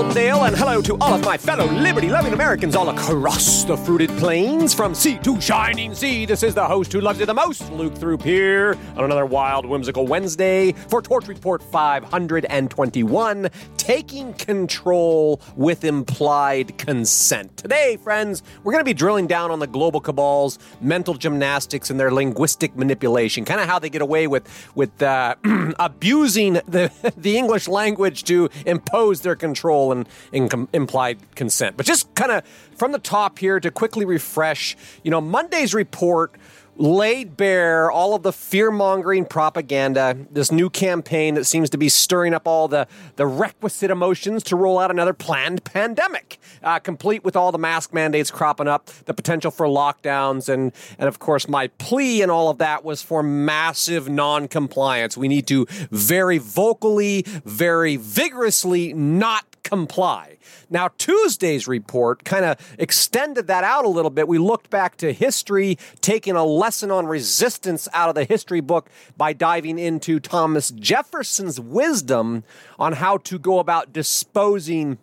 And hello to all of my fellow liberty loving Americans all across the fruited plains from sea to shining sea. This is the host who loves you the most, Luke Through here, on another wild, whimsical Wednesday for Torch Report 521 Taking Control with Implied Consent. Today, friends, we're going to be drilling down on the global cabal's mental gymnastics and their linguistic manipulation, kind of how they get away with, with uh, abusing the, the English language to impose their control and, and com- implied consent. But just kind of from the top here to quickly refresh, you know, Monday's report laid bare all of the fear mongering propaganda, this new campaign that seems to be stirring up all the, the requisite emotions to roll out another planned pandemic, uh, complete with all the mask mandates cropping up, the potential for lockdowns, and, and of course, my plea in all of that was for massive non compliance. We need to very vocally, very vigorously not comply. Now, Tuesday's report kind of extended that out a little bit. We looked back to history, taking a lesson on resistance out of the history book by diving into Thomas Jefferson's wisdom on how to go about disposing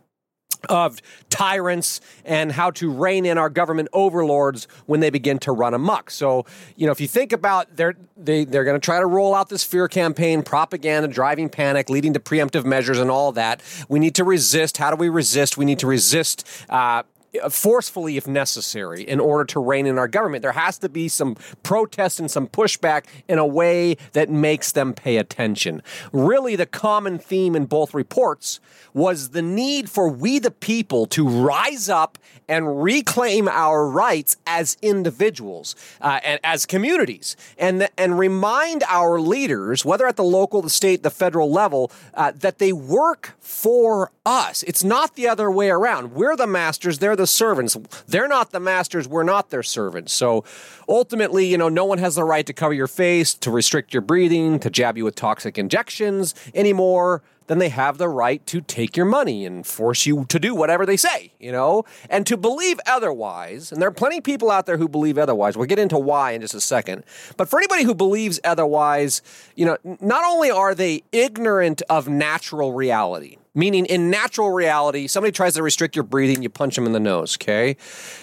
of tyrants and how to rein in our government overlords when they begin to run amok. So, you know, if you think about they're they, they're going to try to roll out this fear campaign, propaganda, driving panic, leading to preemptive measures and all that. We need to resist. How do we resist? We need to resist uh, forcefully if necessary in order to rein in our government. There has to be some protest and some pushback in a way that makes them pay attention. Really, the common theme in both reports was the need for we the people to rise up and reclaim our rights as individuals uh, and as communities and, and remind our leaders, whether at the local, the state, the federal level, uh, that they work for us. It's not the other way around. We're the masters, they're the servants. They're not the masters, we're not their servants. So ultimately, you know, no one has the right to cover your face, to restrict your breathing, to jab you with toxic injections anymore then they have the right to take your money and force you to do whatever they say, you know? And to believe otherwise, and there are plenty of people out there who believe otherwise. We'll get into why in just a second. But for anybody who believes otherwise, you know, not only are they ignorant of natural reality, Meaning, in natural reality, somebody tries to restrict your breathing, you punch them in the nose, okay?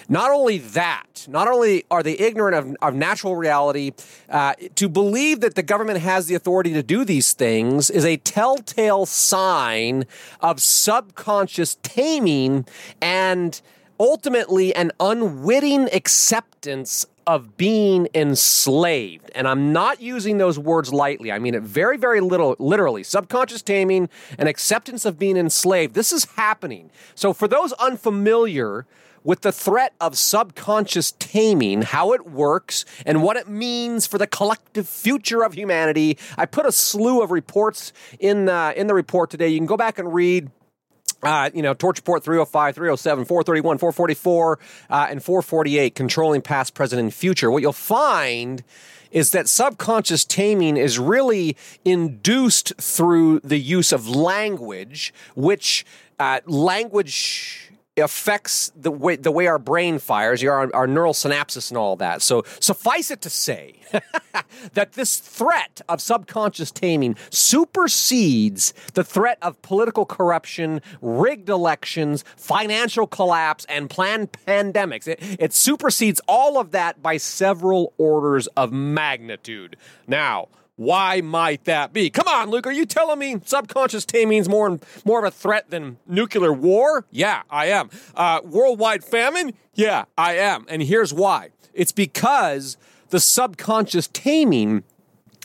Not only that, not only are they ignorant of, of natural reality, uh, to believe that the government has the authority to do these things is a telltale sign of subconscious taming and ultimately an unwitting acceptance of being enslaved. And I'm not using those words lightly. I mean it very, very little, literally. Subconscious taming and acceptance of being enslaved. This is happening. So, for those unfamiliar with the threat of subconscious taming, how it works, and what it means for the collective future of humanity, I put a slew of reports in, uh, in the report today. You can go back and read uh, you know, Torch Report 305, 307, 431, 444, uh, and 448, controlling past, present, and future. What you'll find is that subconscious taming is really induced through the use of language, which uh, language affects the way the way our brain fires, our, our neural synapses and all that. So suffice it to say that this threat of subconscious taming supersedes the threat of political corruption, rigged elections, financial collapse, and planned pandemics. It, it supersedes all of that by several orders of magnitude. Now, why might that be? Come on, Luke. Are you telling me subconscious taming's more more of a threat than nuclear war? Yeah, I am. Uh, worldwide famine? Yeah, I am. And here's why. It's because the subconscious taming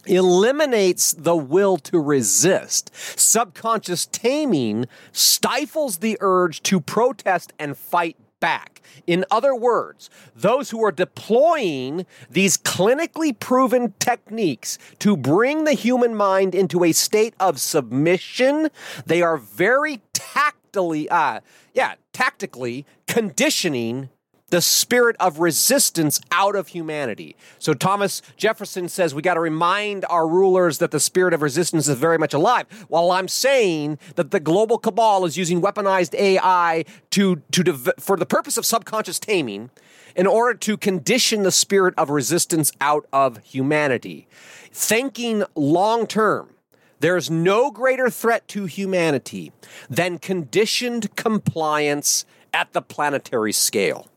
eliminates the will to resist. Subconscious taming stifles the urge to protest and fight back. In other words, those who are deploying these clinically proven techniques to bring the human mind into a state of submission, they are very tactily, uh, yeah, tactically conditioning the spirit of resistance out of humanity. So Thomas Jefferson says we got to remind our rulers that the spirit of resistance is very much alive. While I'm saying that the global cabal is using weaponized AI to to for the purpose of subconscious taming in order to condition the spirit of resistance out of humanity. Thinking long term There's no greater threat to humanity than conditioned compliance at the planetary scale.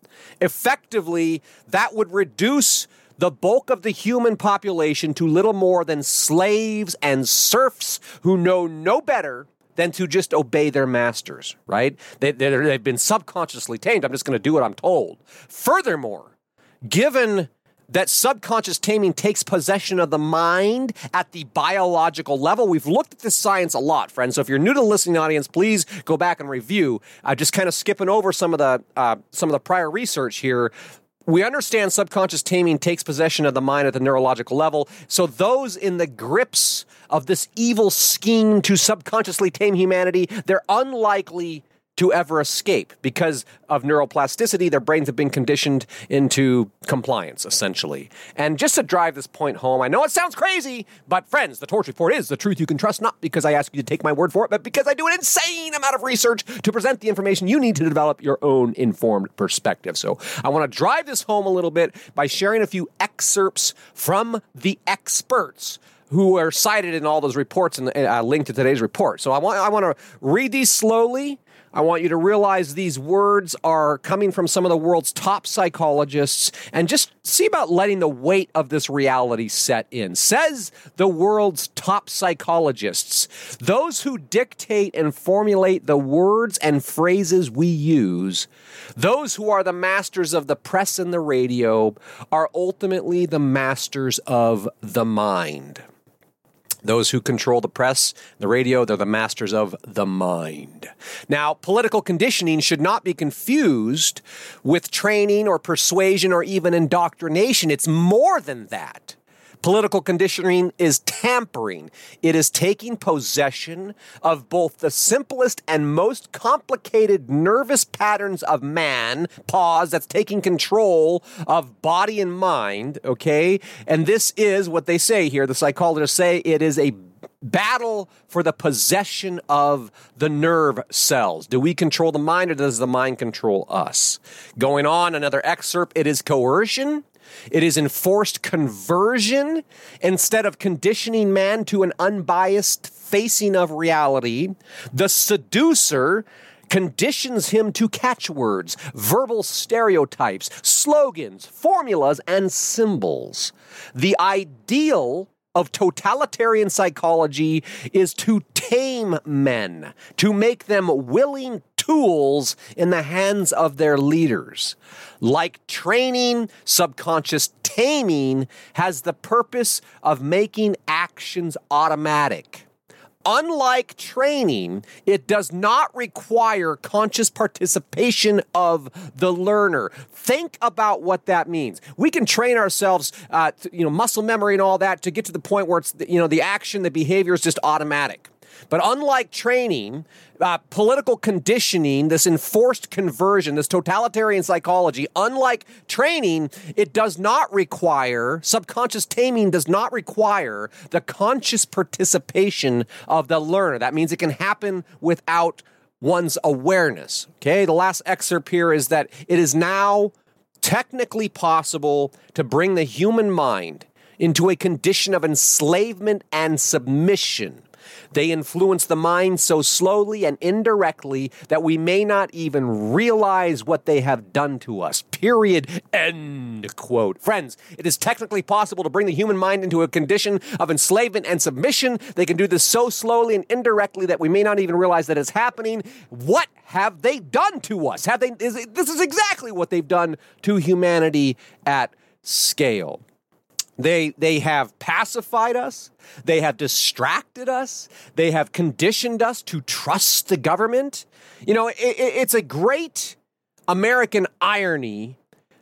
Effectively, that would reduce the bulk of the human population to little more than slaves and serfs who know no better than to just obey their masters, right? They, have been subconsciously tamed. I'm just going to do what I'm told. Furthermore, given that subconscious taming takes possession of the mind at the biological level. We've looked at this science a lot, friends. So if you're new to the listening audience, please go back and review. Uh, just kind of skipping over some of the uh, some of the prior research here. We understand subconscious taming takes possession of the mind at the neurological level. So those in the grips of this evil scheme to subconsciously tame humanity, they're unlikely to ever escape because of neuroplasticity. Their brains have been conditioned into compliance, essentially. And just to drive this point home, I know it sounds crazy, but friends, the Torch Report is the truth you can trust, not because I ask you to take my word for it, but because I do an insane amount of research to present the information you need to develop your own informed perspective. So I want to drive this home a little bit by sharing a few excerpts from the experts who are cited in all those reports and uh, linked to today's report. So I want I want to read these slowly I want you to realize these words are coming from some of the world's top psychologists and just see about letting the weight of this reality set in. Says the world's top psychologists, those who dictate and formulate the words and phrases we use, those who are the masters of the press and the radio, are ultimately the masters of the mind. Those who control the press, the radio, they're the masters of the mind. Now, political conditioning should not be confused with training or persuasion or even indoctrination. It's more than that. Political conditioning is tampering. It is taking possession of both the simplest and most complicated nervous patterns of man, pause, that's taking control of body and mind, okay? And this is what they say here. The psychologists say it is a battle for the possession of the nerve cells. Do we control the mind or does the mind control us? Going on, another excerpt, it is coercion. It is enforced conversion instead of conditioning man to an unbiased facing of reality. The seducer conditions him to catchwords, verbal stereotypes, slogans, formulas, and symbols. The ideal of totalitarian psychology is to tame men, to make them willing tools in the hands of their leaders. Like training, subconscious taming has the purpose of making actions automatic. Unlike training, it does not require conscious participation of the learner. Think about what that means. We can train ourselves, uh, you know, muscle memory and all that to get to the point where it's, you know, the action, the behavior is just automatic. But unlike training, uh, political conditioning, this enforced conversion, this totalitarian psychology, unlike training, it does not require, subconscious taming does not require the conscious participation of the learner. That means it can happen without one's awareness. Okay, the last excerpt here is that it is now technically possible to bring the human mind into a condition of enslavement and submission they influence the mind so slowly and indirectly that we may not even realize what they have done to us. Period. End quote. Friends, it is technically possible to bring the human mind into a condition of enslavement and submission. They can do this so slowly and indirectly that we may not even realize that it's happening. What have they done to us? Have they is, this is exactly what they've done to humanity at scale. They, they have pacified us. They have distracted us. They have conditioned us to trust the government. You know, it, it's a great American irony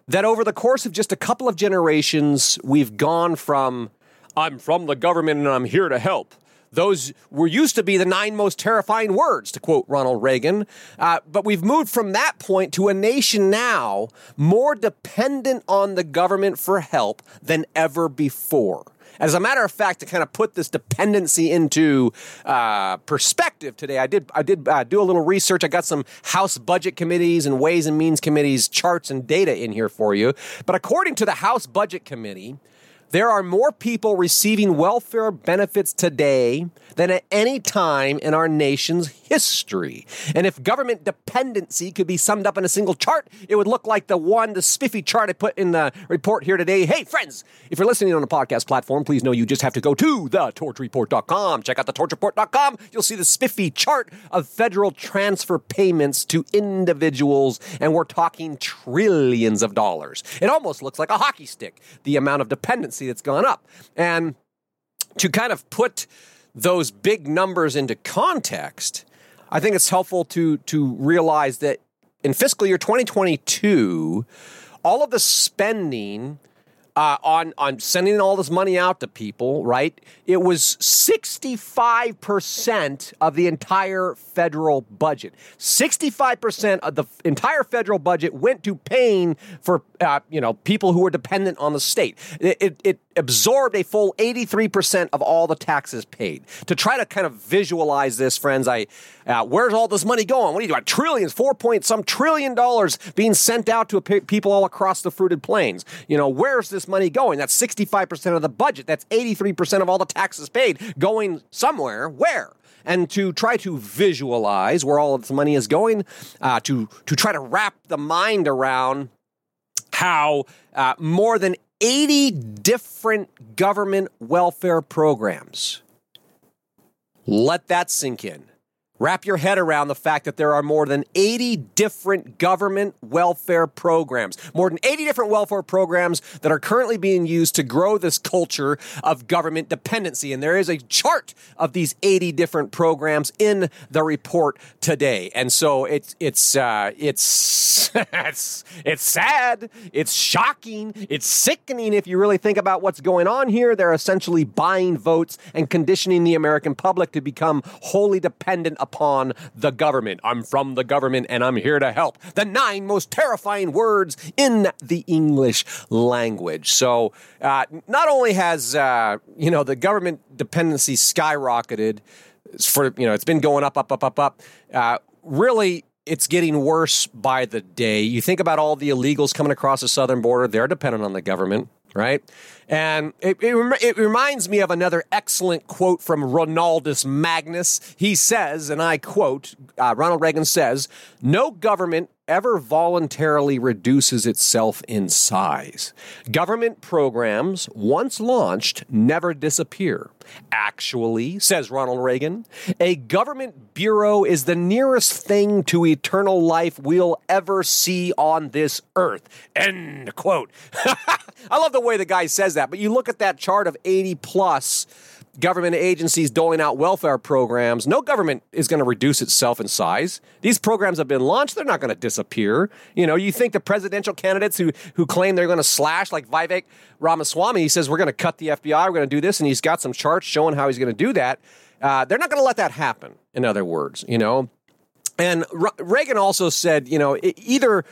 that over the course of just a couple of generations, we've gone from, I'm from the government and I'm here to help, those were used to be the nine most terrifying words, to quote Ronald Reagan. Uh, but we've moved from that point to a nation now more dependent on the government for help than ever before. As a matter of fact, to kind of put this dependency into uh, perspective today, I did I did uh, do a little research. I got some House Budget Committees and Ways and Means Committees charts and data in here for you. But according to the House Budget Committee, There are more people receiving welfare benefits today than at any time in our nation's history. And if government dependency could be summed up in a single chart, it would look like the one, the spiffy chart I put in the report here today. Hey, friends, if you're listening on a podcast platform, please know you just have to go to thetorchreport.com. Check out thetorchreport.com. You'll see the spiffy chart of federal transfer payments to individuals, and we're talking trillions of dollars. It almost looks like a hockey stick, the amount of dependency that's gone up. And to kind of put those big numbers into context, I think it's helpful to to realize that in fiscal year 2022, all of the spending uh, on on sending all this money out to people, right? It was 65% of the entire federal budget. 65% of the entire federal budget went to paying for uh, you know people who were dependent on the state. It, it, it absorbed a full 83% of all the taxes paid. To try to kind of visualize this, friends, I uh, where's all this money going? What are you doing? Trillions, four point some trillion dollars being sent out to people all across the fruited plains. You know, where's this money going? That's 65% of the budget. That's 83% of all the taxes paid going somewhere. Where? and to try to visualize where all of this money is going, uh, to to try to wrap the mind around how uh, more than 80 different government welfare programs. Let that sink in. Wrap your head around the fact that there are more than 80 different government welfare programs, more than 80 different welfare programs that are currently being used to grow this culture of government dependency. And there is a chart of these 80 different programs in the report today. And so it's, it's, uh, it's, it's, it's sad. It's shocking. It's sickening if you really think about what's going on here. They're essentially buying votes and conditioning the American public to become wholly dependent upon upon the government. I'm from the government and I'm here to help. The nine most terrifying words in the English language. So, uh, not only has, uh, you know, the government dependency skyrocketed for, you know, it's been going up, up, up, up, up. Uh, really, it's getting worse by the day. You think about all the illegals coming across the southern border, they're dependent on the government right? And it, it, it, reminds me of another excellent quote from Ronaldus Magnus. He says, and I quote, uh, Ronald Reagan says, No government ever voluntarily reduces itself in size. Government programs, once launched, never disappear. Actually, says Ronald Reagan, a government bureau is the nearest thing to eternal life we'll ever see on this earth. End quote. I love the way the guy says that, but you look at that chart of 80 plus government agencies doling out welfare programs, no government is going to reduce itself in size. These programs have been launched, they're not going to disappear. You know, you think the presidential candidates who who claim they're going to slash like Vivek Ramaswamy, he says we're going to cut the FBI, we're going to do this and he's got some charts showing how he's going to do that. Uh, they're not going to let that happen, in other words, you know. And Reagan also said, you know, either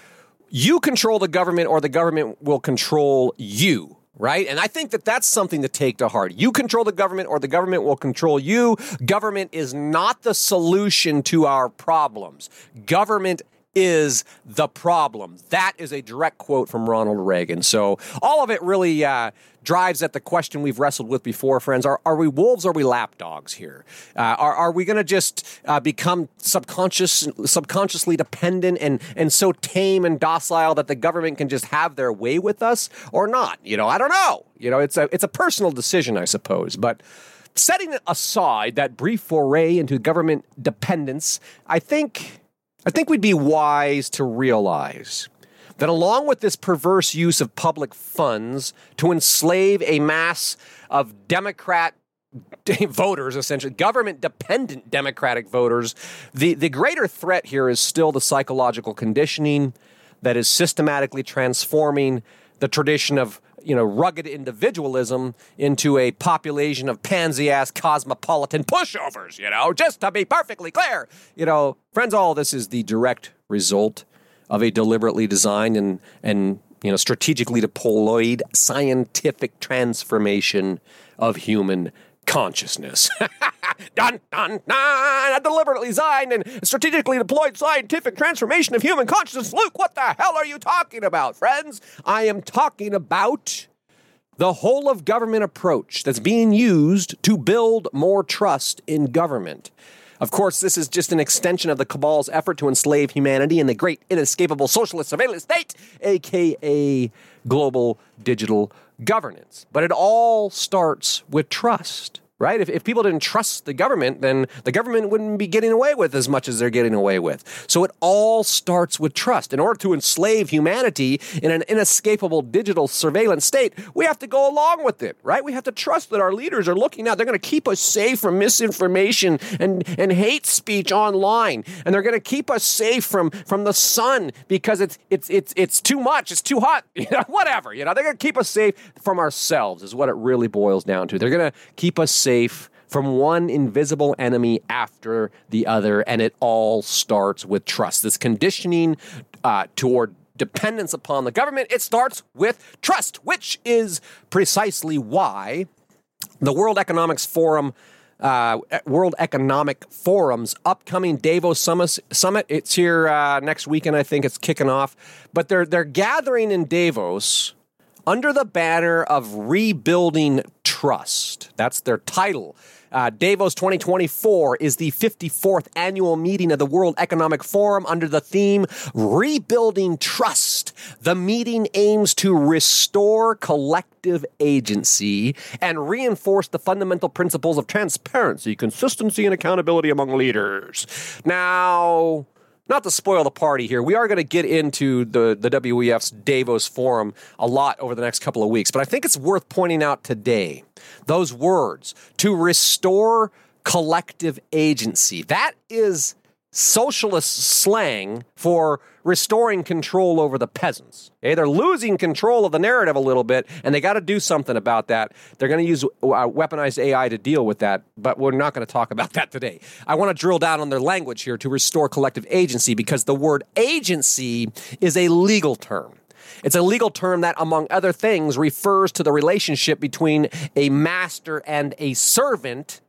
you control the government or the government will control you right? And I think that that's something to take to heart. You control the government or the government will control you. Government is not the solution to our problems. Government is the problem. That is a direct quote from Ronald Reagan. So all of it really uh, drives at the question we've wrestled with before, friends. Are, are we wolves or are we lapdogs here? Uh, are, are we going to just uh, become subconscious, subconsciously dependent and, and so tame and docile that the government can just have their way with us or not? You know, I don't know. You know, it's a, it's a personal decision, I suppose. But setting aside that brief foray into government dependence, I think I think we'd be wise to realize that along with this perverse use of public funds to enslave a mass of Democrat voters, essentially government dependent Democratic voters, the, the greater threat here is still the psychological conditioning that is systematically transforming the tradition of you know, rugged individualism into a population of pansy ass cosmopolitan pushovers, you know, just to be perfectly clear. You know, friends, all this is the direct result of a deliberately designed and, and you know, strategically deployed scientific transformation of human consciousness. dun, dun, dun, a deliberately designed and strategically deployed scientific transformation of human consciousness. Luke, what the hell are you talking about, friends? I am talking about the whole of government approach that's being used to build more trust in government. Of course, this is just an extension of the cabal's effort to enslave humanity in the great inescapable socialist surveillance state, aka global digital governance. But it all starts with trust right? If, if people didn't trust the government, then the government wouldn't be getting away with as much as they're getting away with. So it all starts with trust. In order to enslave humanity in an inescapable digital surveillance state, we have to go along with it, right? We have to trust that our leaders are looking out. They're going to keep us safe from misinformation and, and hate speech online. And they're going to keep us safe from, from the sun because it's, it's, it's, it's too much. It's too hot. You know, whatever. You know, they're going to keep us safe from ourselves is what it really boils down to. They're going to keep us safe safe from one invisible enemy after the other, and it all starts with trust. This conditioning uh, toward dependence upon the government, it starts with trust, which is precisely why the World Economics Forum. Uh, World Economic Forum's upcoming Davos Summit. Summit. It's here uh, next weekend. I think it's kicking off. But they're they're gathering in Davos under the banner of rebuilding trust. That's their title. Uh, Davos 2024 is the 54th annual meeting of the World Economic Forum under the theme Rebuilding Trust. The meeting aims to restore collective agency and reinforce the fundamental principles of transparency, consistency, and accountability among leaders. Now, not to spoil the party here, we are going to get into the, the WEF's Davos Forum a lot over the next couple of weeks, but I think it's worth pointing out today those words to restore collective agency. That is socialist slang for restoring control over the peasants. Okay? They're losing control of the narrative a little bit, and they got to do something about that. They're going to use uh, weaponized AI to deal with that, but we're not going to talk about that today. I want to drill down on their language here to restore collective agency because the word agency is a legal term. It's a legal term that, among other things, refers to the relationship between a master and a servant.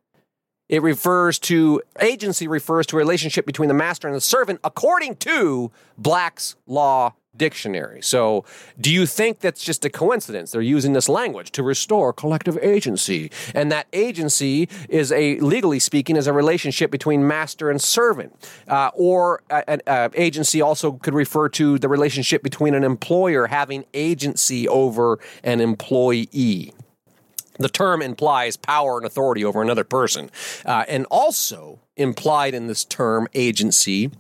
It refers to, agency refers to a relationship between the master and the servant according to Black's Law Dictionary. So, do you think that's just a coincidence? They're using this language to restore collective agency. And that agency is a, legally speaking, is a relationship between master and servant. Uh, or an agency also could refer to the relationship between an employer having agency over an employee. The term implies power and authority over another person. Uh, and also implied in this term, agency,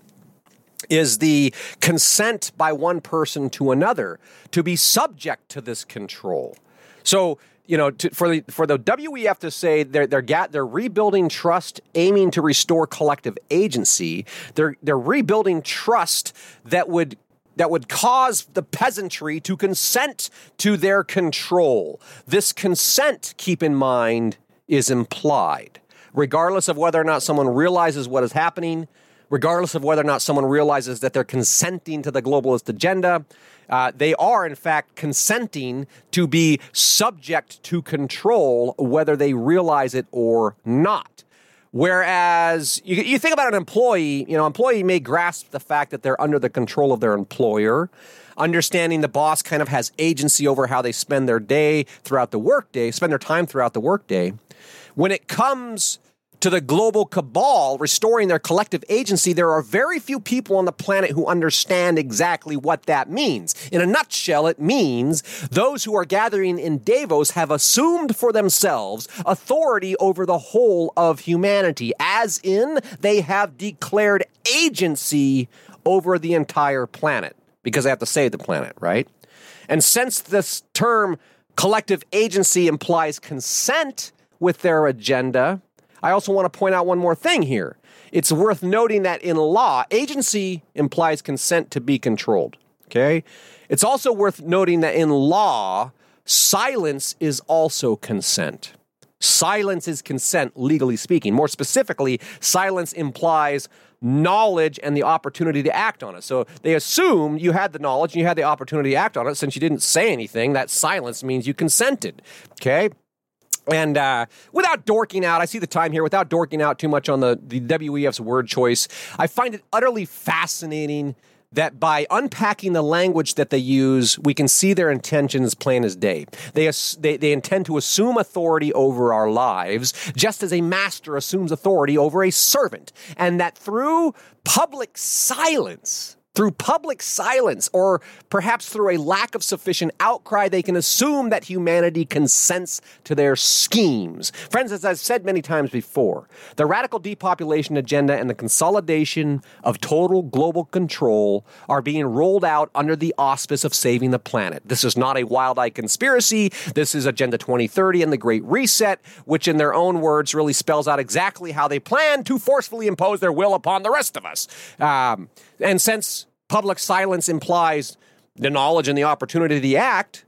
is the consent by one person to another to be subject to this control. So, you know, to, for the for the WEF to say they're they're they're rebuilding trust, aiming to restore collective agency. They're they're rebuilding trust that would that would cause the peasantry to consent to their control. This consent, keep in mind, is implied. Regardless of whether or not someone realizes what is happening, regardless of whether or not someone realizes that they're consenting to the globalist agenda, uh, they are, in fact, consenting to be subject to control, whether they realize it or not. Whereas you, you think about an employee, you know, an employee may grasp the fact that they're under the control of their employer, understanding the boss kind of has agency over how they spend their day throughout the workday, spend their time throughout the workday. When it comes to the global cabal restoring their collective agency, there are very few people on the planet who understand exactly what that means. In a nutshell, it means those who are gathering in Davos have assumed for themselves authority over the whole of humanity, as in they have declared agency over the entire planet because they have to save the planet, right? And since this term collective agency implies consent with their agenda, I also want to point out one more thing here. It's worth noting that in law, agency implies consent to be controlled. Okay? It's also worth noting that in law, silence is also consent. Silence is consent, legally speaking. More specifically, silence implies knowledge and the opportunity to act on it. So they assume you had the knowledge and you had the opportunity to act on it. Since you didn't say anything, that silence means you consented. Okay? And uh, without dorking out, I see the time here, without dorking out too much on the, the WEF's word choice, I find it utterly fascinating that by unpacking the language that they use, we can see their intentions plain as day. They, they, they intend to assume authority over our lives, just as a master assumes authority over a servant. And that through public silence, through public silence or perhaps through a lack of sufficient outcry, they can assume that humanity consents to their schemes. Friends, as I've said many times before, the radical depopulation agenda and the consolidation of total global control are being rolled out under the auspice of saving the planet. This is not a wild eyed conspiracy. This is Agenda 2030 and the Great Reset, which, in their own words, really spells out exactly how they plan to forcefully impose their will upon the rest of us. Um, and since public silence implies the knowledge and the opportunity to act,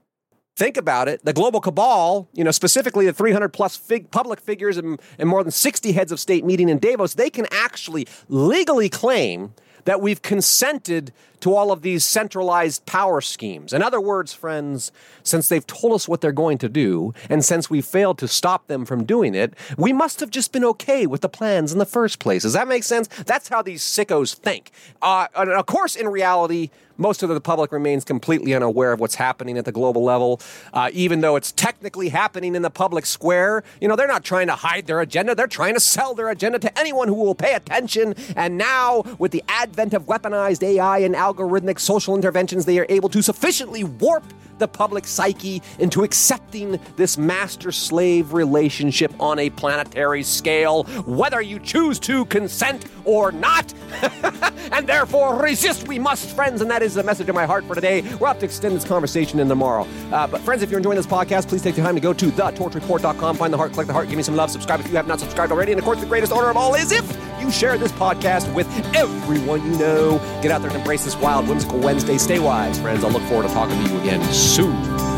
think about it. The global cabal, you know, specifically the 300 plus fig- public figures and, and more than 60 heads of state meeting in Davos, they can actually legally claim that we've consented to all of these centralized power schemes. In other words, friends, since they've told us what they're going to do, and since we failed to stop them from doing it, we must have just been okay with the plans in the first place. Does that make sense? That's how these sickos think. Uh, and of course, in reality, most of the public remains completely unaware of what's happening at the global level, uh, even though it's technically happening in the public square. You know, they're not trying to hide their agenda, they're trying to sell their agenda to anyone who will pay attention. And now, with the advent of weaponized AI and algorithmic social interventions, they are able to sufficiently warp the public psyche into accepting this master slave relationship on a planetary scale, whether you choose to consent or not. and therefore, resist we must, friends. And that is the message of my heart for today. We're have to extend this conversation in tomorrow. Uh, but, friends, if you're enjoying this podcast, please take the time to go to thetorchreport.com, find the heart, click the heart, give me some love, subscribe if you have not subscribed already. And of course, the greatest honor of all is if you share this podcast with everyone you know. Get out there and embrace this wild, whimsical Wednesday. Stay wise, friends. I'll look forward to talking to you again soon.